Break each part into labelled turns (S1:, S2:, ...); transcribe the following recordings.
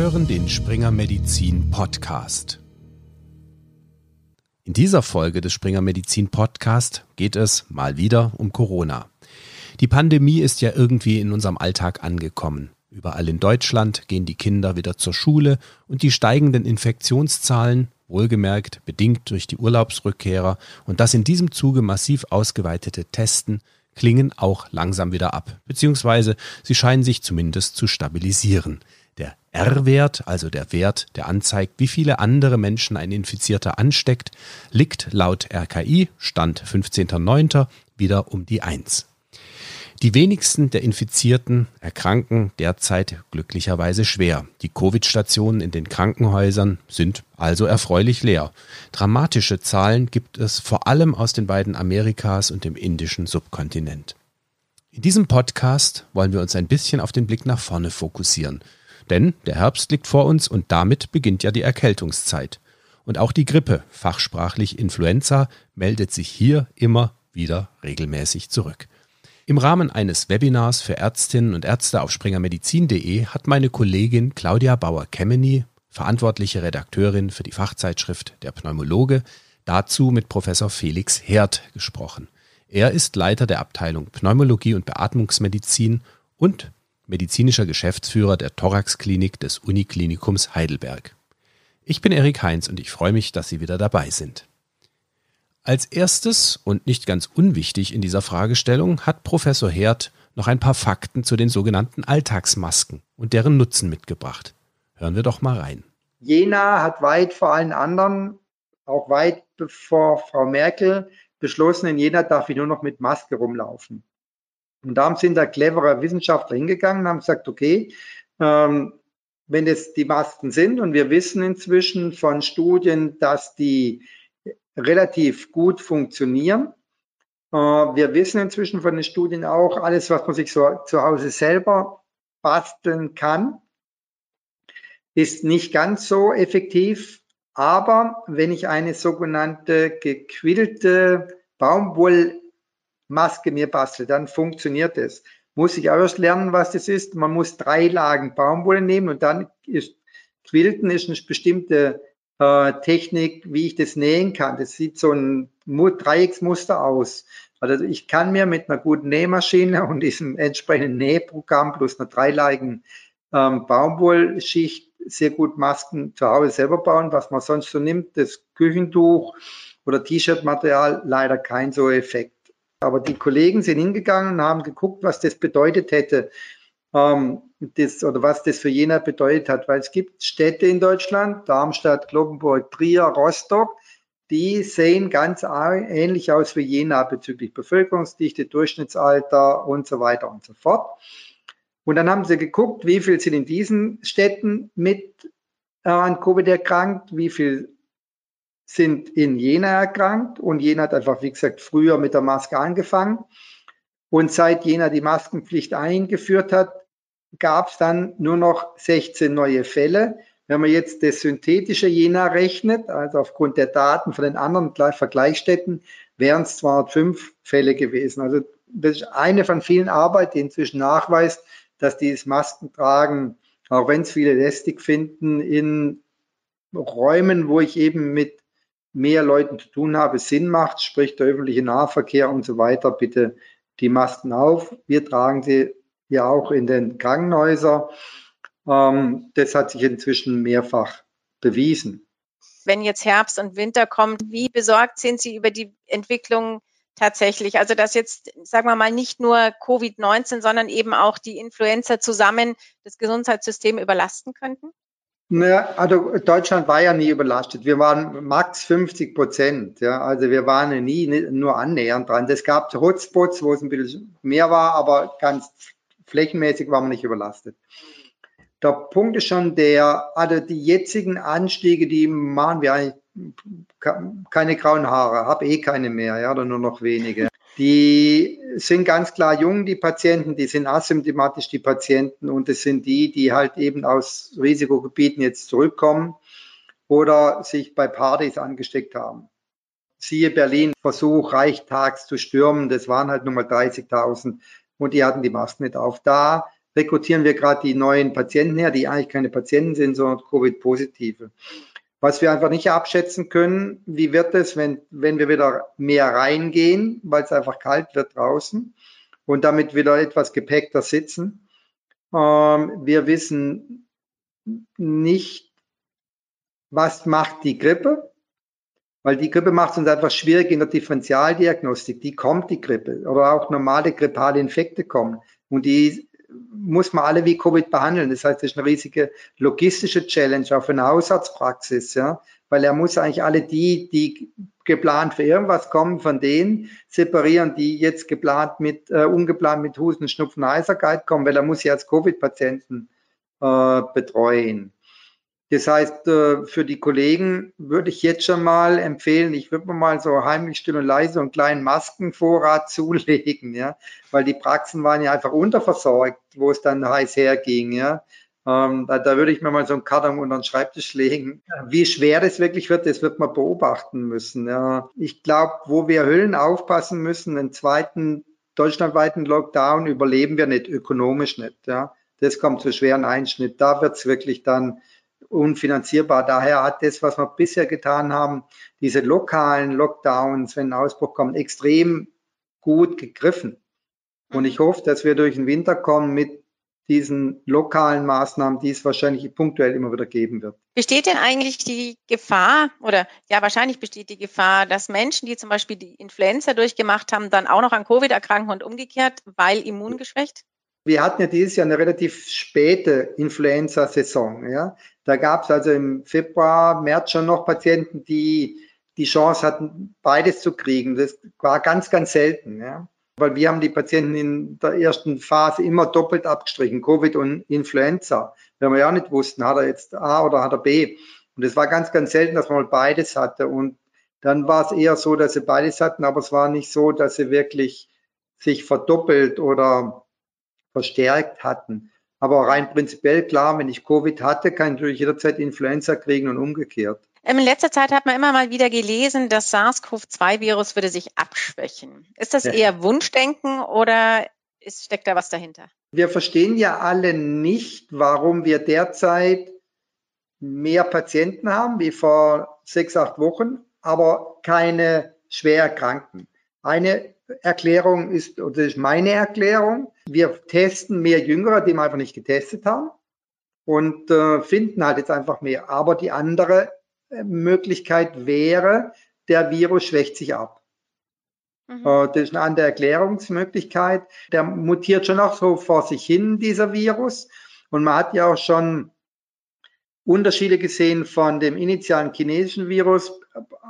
S1: hören den Springer Medizin Podcast. In dieser Folge des Springer Medizin Podcast geht es mal wieder um Corona. Die Pandemie ist ja irgendwie in unserem Alltag angekommen. Überall in Deutschland gehen die Kinder wieder zur Schule und die steigenden Infektionszahlen, wohlgemerkt bedingt durch die Urlaubsrückkehrer und das in diesem Zuge massiv ausgeweitete Testen, klingen auch langsam wieder ab, beziehungsweise sie scheinen sich zumindest zu stabilisieren. Der R-Wert, also der Wert, der anzeigt, wie viele andere Menschen ein Infizierter ansteckt, liegt laut RKI, Stand 15.09., wieder um die 1. Die wenigsten der Infizierten erkranken derzeit glücklicherweise schwer. Die Covid-Stationen in den Krankenhäusern sind also erfreulich leer. Dramatische Zahlen gibt es vor allem aus den beiden Amerikas und dem indischen Subkontinent. In diesem Podcast wollen wir uns ein bisschen auf den Blick nach vorne fokussieren. Denn der Herbst liegt vor uns und damit beginnt ja die Erkältungszeit. Und auch die Grippe, fachsprachlich Influenza, meldet sich hier immer wieder regelmäßig zurück. Im Rahmen eines Webinars für Ärztinnen und Ärzte auf springermedizin.de hat meine Kollegin Claudia Bauer-Kemeny, verantwortliche Redakteurin für die Fachzeitschrift Der Pneumologe, dazu mit Professor Felix Herd gesprochen. Er ist Leiter der Abteilung Pneumologie und Beatmungsmedizin und medizinischer Geschäftsführer der Thoraxklinik des Uniklinikums Heidelberg. Ich bin Erik Heinz und ich freue mich, dass Sie wieder dabei sind. Als erstes und nicht ganz unwichtig in dieser Fragestellung hat Professor Herd noch ein paar Fakten zu den sogenannten Alltagsmasken und deren Nutzen mitgebracht. Hören wir doch mal rein.
S2: Jena hat weit vor allen anderen, auch weit bevor Frau Merkel beschlossen, in Jena darf ich nur noch mit Maske rumlaufen. Und darum sind da clevere Wissenschaftler hingegangen und haben gesagt, okay, ähm, wenn es die Masken sind und wir wissen inzwischen von Studien, dass die relativ gut funktionieren. Äh, wir wissen inzwischen von den Studien auch, alles, was man sich so zu Hause selber basteln kann, ist nicht ganz so effektiv. Aber wenn ich eine sogenannte gequillte Baumwollmaske mir bastel, dann funktioniert es. Muss ich erst lernen, was das ist. Man muss drei Lagen Baumwolle nehmen und dann ist Quilten ist eine bestimmte äh, Technik, wie ich das nähen kann. Das sieht so ein Dreiecksmuster aus. Also ich kann mir mit einer guten Nähmaschine und diesem entsprechenden Nähprogramm plus einer dreilagigen ähm, Baumwollschicht sehr gut Masken zu Hause selber bauen, was man sonst so nimmt, das Küchentuch oder T-Shirt-Material, leider kein so Effekt. Aber die Kollegen sind hingegangen und haben geguckt, was das bedeutet hätte, ähm, das, oder was das für Jena bedeutet hat, weil es gibt Städte in Deutschland, Darmstadt, Glockenburg, Trier, Rostock, die sehen ganz ähnlich aus wie Jena bezüglich Bevölkerungsdichte, Durchschnittsalter und so weiter und so fort. Und dann haben sie geguckt, wie viel sind in diesen Städten mit äh, an Covid erkrankt, wie viel sind in Jena erkrankt. Und Jena hat einfach, wie gesagt, früher mit der Maske angefangen. Und seit Jena die Maskenpflicht eingeführt hat, gab es dann nur noch 16 neue Fälle. Wenn man jetzt das synthetische Jena rechnet, also aufgrund der Daten von den anderen Vergleichsstätten, wären es 205 Fälle gewesen. Also das ist eine von vielen Arbeiten, die inzwischen nachweist, dass dieses Maskentragen, auch wenn es viele lästig finden, in Räumen, wo ich eben mit mehr Leuten zu tun habe, Sinn macht, sprich der öffentliche Nahverkehr und so weiter, bitte die Masken auf. Wir tragen sie ja auch in den Krankenhäusern. Ähm, das hat sich inzwischen mehrfach bewiesen.
S3: Wenn jetzt Herbst und Winter kommen, wie besorgt sind Sie über die Entwicklung tatsächlich? Also dass jetzt, sagen wir mal, nicht nur Covid-19, sondern eben auch die Influenza zusammen das Gesundheitssystem überlasten könnten?
S2: Naja, also Deutschland war ja nie überlastet. Wir waren max 50 Prozent. Ja, also wir waren nie nur annähernd dran. Es gab Hotspots, wo es ein bisschen mehr war, aber ganz flächenmäßig waren wir nicht überlastet. Der Punkt ist schon der, also die jetzigen Anstiege, die machen wir eigentlich keine grauen Haare, habe eh keine mehr, ja, oder nur noch wenige. Die sind ganz klar jung, die Patienten, die sind asymptomatisch, die Patienten, und es sind die, die halt eben aus Risikogebieten jetzt zurückkommen oder sich bei Partys angesteckt haben. Siehe Berlin, Versuch, Reichstags zu stürmen, das waren halt nur mal 30.000 und die hatten die Masken nicht auf. Da rekrutieren wir gerade die neuen Patienten her, die eigentlich keine Patienten sind, sondern Covid-Positive. Was wir einfach nicht abschätzen können, wie wird es, wenn, wenn wir wieder mehr reingehen, weil es einfach kalt wird draußen und damit wieder etwas gepackter sitzen. Ähm, wir wissen nicht, was macht die Grippe, weil die Grippe macht es uns einfach schwierig in der Differentialdiagnostik. Die kommt, die Grippe, oder auch normale grippale Infekte kommen. Und die muss man alle wie Covid behandeln. Das heißt, das ist eine riesige logistische Challenge auch für eine Hausarztpraxis, ja. Weil er muss eigentlich alle die, die geplant für irgendwas kommen, von denen separieren, die jetzt geplant mit, äh, ungeplant mit Husten, Schnupfen, Heiserkeit kommen, weil er muss ja als Covid-Patienten äh, betreuen. Das heißt, äh, für die Kollegen würde ich jetzt schon mal empfehlen, ich würde mir mal so heimlich still und leise einen kleinen Maskenvorrat zulegen, ja, weil die Praxen waren ja einfach unterversorgt, wo es dann heiß herging, ja. Ähm, da, da, würde ich mir mal so einen Karton unter den Schreibtisch legen. Wie schwer das wirklich wird, das wird man beobachten müssen. Ja. Ich glaube, wo wir Hüllen aufpassen müssen, einen zweiten deutschlandweiten Lockdown überleben wir nicht, ökonomisch nicht. Ja. Das kommt zu schweren Einschnitt. Da wird es wirklich dann unfinanzierbar. Daher hat das, was wir bisher getan haben, diese lokalen Lockdowns, wenn ein Ausbruch kommt, extrem gut gegriffen. Und ich hoffe, dass wir durch den Winter kommen mit diesen lokalen Maßnahmen, die es wahrscheinlich punktuell immer wieder geben wird.
S3: Besteht denn eigentlich die Gefahr oder ja, wahrscheinlich besteht die Gefahr, dass Menschen, die zum Beispiel die Influenza durchgemacht haben, dann auch noch an Covid erkranken und umgekehrt, weil immungeschwächt?
S2: Wir hatten ja dieses Jahr eine relativ späte Influenza-Saison. Ja? Da gab es also im Februar, März schon noch Patienten, die die Chance hatten, beides zu kriegen. Das war ganz, ganz selten. Ja? Weil wir haben die Patienten in der ersten Phase immer doppelt abgestrichen, Covid und Influenza. Wenn wir ja nicht wussten, hat er jetzt A oder hat er B. Und es war ganz, ganz selten, dass man mal beides hatte. Und dann war es eher so, dass sie beides hatten, aber es war nicht so, dass sie wirklich sich verdoppelt oder verstärkt hatten. Aber rein prinzipiell klar, wenn ich Covid hatte, kann ich natürlich jederzeit Influenza kriegen und umgekehrt.
S3: Ähm, in letzter Zeit hat man immer mal wieder gelesen, das SARS-CoV-2-Virus würde sich abschwächen. Ist das ja. eher Wunschdenken oder ist, steckt da was dahinter?
S2: Wir verstehen ja alle nicht, warum wir derzeit mehr Patienten haben wie vor sechs, acht Wochen, aber keine schwer Erkrankten. Eine Erklärung ist, oder das ist meine Erklärung, wir testen mehr Jüngere, die wir einfach nicht getestet haben und äh, finden halt jetzt einfach mehr. Aber die andere äh, Möglichkeit wäre, der Virus schwächt sich ab. Mhm. Äh, das ist eine andere Erklärungsmöglichkeit. Der mutiert schon auch so vor sich hin, dieser Virus. Und man hat ja auch schon Unterschiede gesehen von dem initialen chinesischen Virus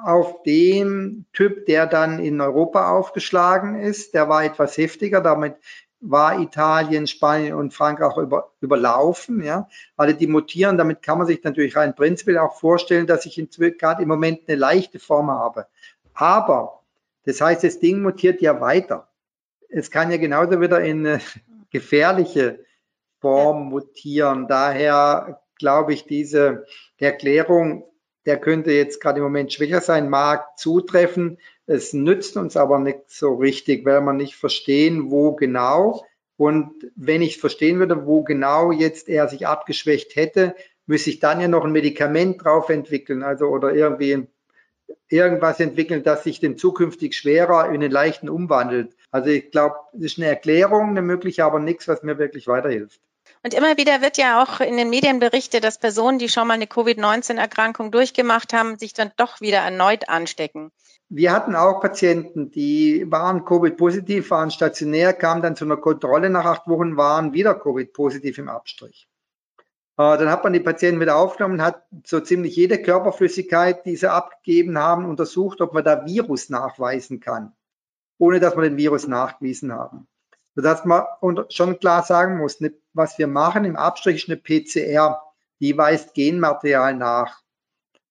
S2: auf dem Typ, der dann in Europa aufgeschlagen ist. Der war etwas heftiger, damit war Italien, Spanien und Frankreich über, überlaufen. Ja. Alle die mutieren, damit kann man sich natürlich rein prinzipiell auch vorstellen, dass ich gerade im Moment eine leichte Form habe. Aber das heißt, das Ding mutiert ja weiter. Es kann ja genauso wieder in eine gefährliche Form mutieren. Daher glaube ich, diese Erklärung, der könnte jetzt gerade im Moment schwächer sein, mag zutreffen. Es nützt uns aber nicht so richtig, weil wir nicht verstehen, wo genau. Und wenn ich verstehen würde, wo genau jetzt er sich abgeschwächt hätte, müsste ich dann ja noch ein Medikament drauf entwickeln, also oder irgendwie irgendwas entwickeln, das sich dem zukünftig schwerer in den leichten umwandelt. Also ich glaube, das ist eine Erklärung, eine mögliche, aber nichts, was mir wirklich weiterhilft.
S3: Und immer wieder wird ja auch in den Medien berichtet, dass Personen, die schon mal eine Covid-19-Erkrankung durchgemacht haben, sich dann doch wieder erneut anstecken.
S2: Wir hatten auch Patienten, die waren Covid-positiv, waren stationär, kamen dann zu einer Kontrolle nach acht Wochen, waren wieder Covid-positiv im Abstrich. Äh, dann hat man die Patienten wieder aufgenommen, hat so ziemlich jede Körperflüssigkeit, die sie abgegeben haben, untersucht, ob man da Virus nachweisen kann, ohne dass wir den Virus nachgewiesen haben sodass man schon klar sagen muss, ne, was wir machen im Abstrich ist eine PCR, die weist Genmaterial nach.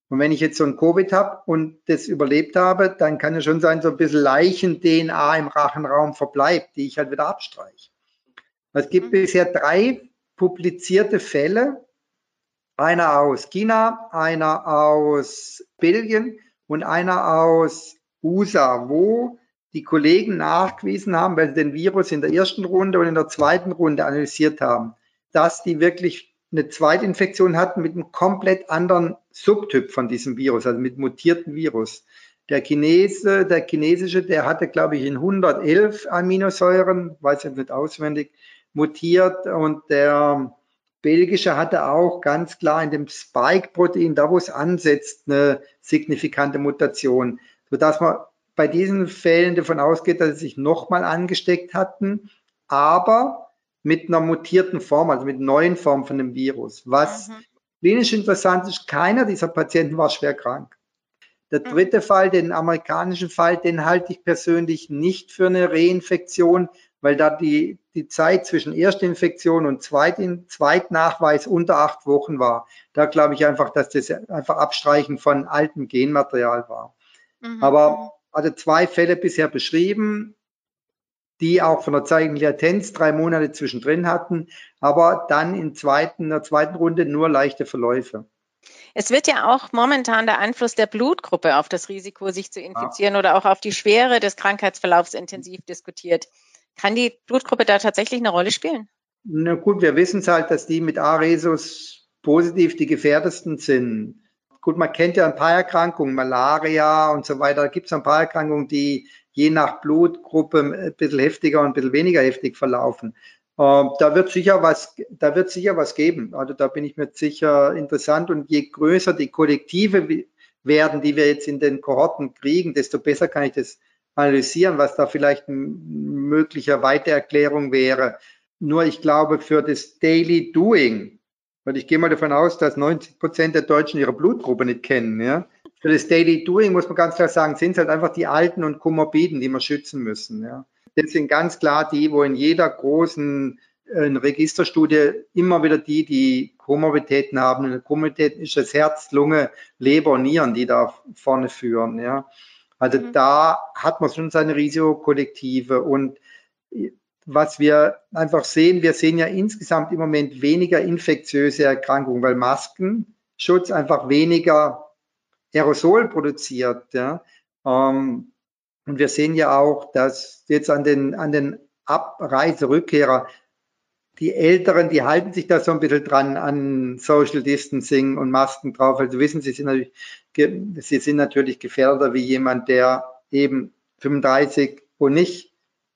S2: Und wenn ich jetzt so ein Covid habe und das überlebt habe, dann kann es schon sein, so ein bisschen Leichen-DNA im Rachenraum verbleibt, die ich halt wieder abstreiche. Es gibt mhm. bisher drei publizierte Fälle, einer aus China, einer aus Belgien und einer aus USA, wo die Kollegen nachgewiesen haben, weil sie den Virus in der ersten Runde und in der zweiten Runde analysiert haben, dass die wirklich eine Zweitinfektion hatten mit einem komplett anderen Subtyp von diesem Virus, also mit mutierten Virus. Der Chinese, der chinesische, der hatte, glaube ich, in 111 Aminosäuren, weiß ich nicht auswendig, mutiert und der belgische hatte auch ganz klar in dem Spike-Protein, da wo es ansetzt, eine signifikante Mutation, sodass man bei diesen Fällen davon ausgeht, dass sie sich nochmal angesteckt hatten, aber mit einer mutierten Form, also mit neuen Formen von dem Virus. Was mhm. klinisch interessant ist, keiner dieser Patienten war schwer krank. Der mhm. dritte Fall, den amerikanischen Fall, den halte ich persönlich nicht für eine Reinfektion, weil da die, die Zeit zwischen Erstinfektion und Zweitin, Zweitnachweis unter acht Wochen war. Da glaube ich einfach, dass das einfach Abstreichen von altem Genmaterial war. Mhm. Aber also zwei Fälle bisher beschrieben, die auch von der zeitlichen Latenz drei Monate zwischendrin hatten, aber dann in, zweiten, in der zweiten Runde nur leichte Verläufe.
S3: Es wird ja auch momentan der Einfluss der Blutgruppe auf das Risiko, sich zu infizieren ja. oder auch auf die Schwere des Krankheitsverlaufs intensiv diskutiert. Kann die Blutgruppe da tatsächlich eine Rolle spielen?
S2: Na gut, wir wissen es halt, dass die mit A-Resus positiv die gefährdesten sind. Gut, man kennt ja ein paar Erkrankungen, Malaria und so weiter. Da gibt es ein paar Erkrankungen, die je nach Blutgruppe ein bisschen heftiger und ein bisschen weniger heftig verlaufen. Ähm, da wird sicher was, da wird sicher was geben. Also da bin ich mir sicher interessant. Und je größer die Kollektive werden, die wir jetzt in den Kohorten kriegen, desto besser kann ich das analysieren, was da vielleicht eine mögliche Weitererklärung wäre. Nur ich glaube, für das Daily Doing, weil ich gehe mal davon aus, dass 90 Prozent der Deutschen ihre Blutgruppe nicht kennen, ja. Für das Daily Doing muss man ganz klar sagen, sind es halt einfach die Alten und Komorbiden, die wir schützen müssen, ja. Das sind ganz klar die, wo in jeder großen äh, Registerstudie immer wieder die, die Komorbiditäten haben. Und Komorbidität ist das Herz, Lunge, Leber Nieren, die da vorne führen. Ja. Also mhm. da hat man schon seine Risikokollektive und äh, was wir einfach sehen, wir sehen ja insgesamt im Moment weniger infektiöse Erkrankungen, weil Maskenschutz einfach weniger Aerosol produziert. Ja. Ähm, und wir sehen ja auch, dass jetzt an den, an den Abreiserückkehrer, die Älteren, die halten sich da so ein bisschen dran an Social Distancing und Masken drauf. Also wissen Sie, sind natürlich, sie sind natürlich gefährdeter wie jemand, der eben 35 und nicht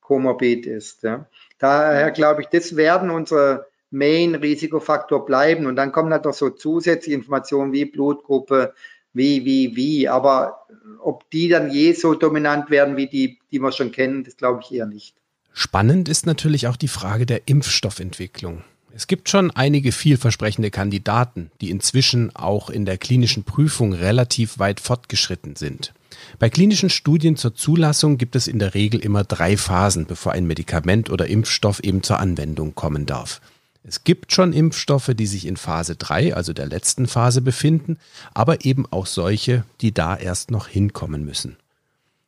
S2: komorbid ist. Ja. Daher glaube ich, das werden unsere Main-Risikofaktor bleiben. Und dann kommen halt noch so zusätzliche Informationen wie Blutgruppe, wie, wie, wie. Aber ob die dann je so dominant werden wie die, die wir schon kennen, das glaube ich eher nicht.
S1: Spannend ist natürlich auch die Frage der Impfstoffentwicklung. Es gibt schon einige vielversprechende Kandidaten, die inzwischen auch in der klinischen Prüfung relativ weit fortgeschritten sind. Bei klinischen Studien zur Zulassung gibt es in der Regel immer drei Phasen, bevor ein Medikament oder Impfstoff eben zur Anwendung kommen darf. Es gibt schon Impfstoffe, die sich in Phase 3, also der letzten Phase, befinden, aber eben auch solche, die da erst noch hinkommen müssen.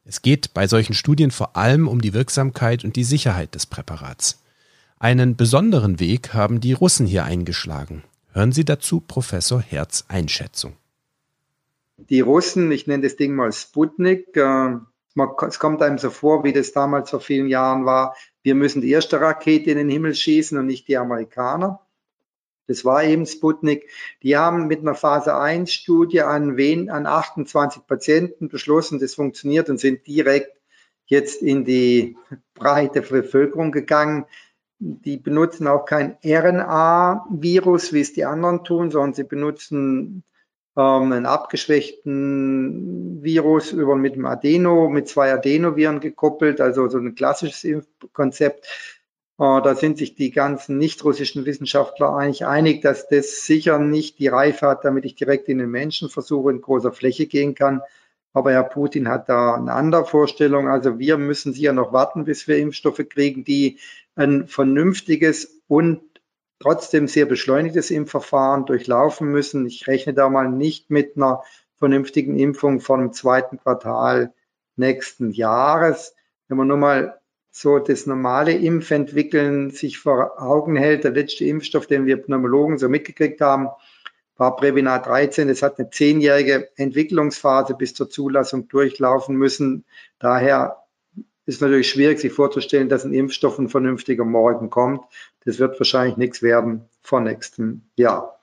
S1: Es geht bei solchen Studien vor allem um die Wirksamkeit und die Sicherheit des Präparats. Einen besonderen Weg haben die Russen hier eingeschlagen. Hören Sie dazu Professor Herz Einschätzung.
S2: Die Russen, ich nenne das Ding mal Sputnik, äh, es kommt einem so vor, wie das damals vor vielen Jahren war, wir müssen die erste Rakete in den Himmel schießen und nicht die Amerikaner. Das war eben Sputnik. Die haben mit einer Phase 1 Studie an, wen, an 28 Patienten beschlossen, das funktioniert und sind direkt jetzt in die breite Bevölkerung gegangen. Die benutzen auch kein RNA-Virus, wie es die anderen tun, sondern sie benutzen ähm, einen abgeschwächten Virus über mit dem Adeno, mit zwei Adenoviren gekoppelt, also so ein klassisches Impfkonzept. Äh, da sind sich die ganzen nicht-russischen Wissenschaftler eigentlich einig, dass das sicher nicht die Reife hat, damit ich direkt in den Menschenversuche in großer Fläche gehen kann. Aber Herr Putin hat da eine andere Vorstellung. Also wir müssen sicher noch warten, bis wir Impfstoffe kriegen, die ein vernünftiges und trotzdem sehr beschleunigtes Impfverfahren durchlaufen müssen. Ich rechne da mal nicht mit einer vernünftigen Impfung von dem zweiten Quartal nächsten Jahres. Wenn man nur mal so das normale Impfentwickeln sich vor Augen hält, der letzte Impfstoff, den wir Pneumologen so mitgekriegt haben, war Previna 13. Es hat eine zehnjährige Entwicklungsphase bis zur Zulassung durchlaufen müssen. Daher ist natürlich schwierig, sich vorzustellen, dass ein Impfstoff ein vernünftiger Morgen kommt. Das wird wahrscheinlich nichts werden vor nächstem Jahr.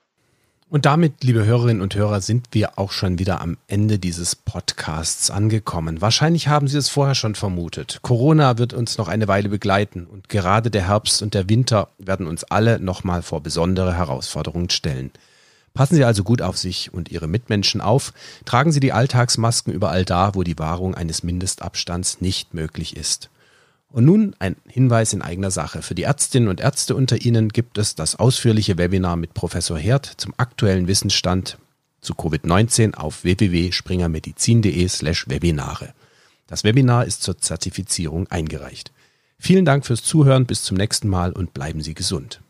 S1: Und damit, liebe Hörerinnen und Hörer, sind wir auch schon wieder am Ende dieses Podcasts angekommen. Wahrscheinlich haben Sie es vorher schon vermutet. Corona wird uns noch eine Weile begleiten und gerade der Herbst und der Winter werden uns alle nochmal vor besondere Herausforderungen stellen. Passen Sie also gut auf sich und Ihre Mitmenschen auf. Tragen Sie die Alltagsmasken überall da, wo die Wahrung eines Mindestabstands nicht möglich ist. Und nun ein Hinweis in eigener Sache. Für die Ärztinnen und Ärzte unter Ihnen gibt es das ausführliche Webinar mit Professor Herd zum aktuellen Wissensstand zu Covid-19 auf www.springermedizin.de slash Webinare. Das Webinar ist zur Zertifizierung eingereicht. Vielen Dank fürs Zuhören, bis zum nächsten Mal und bleiben Sie gesund.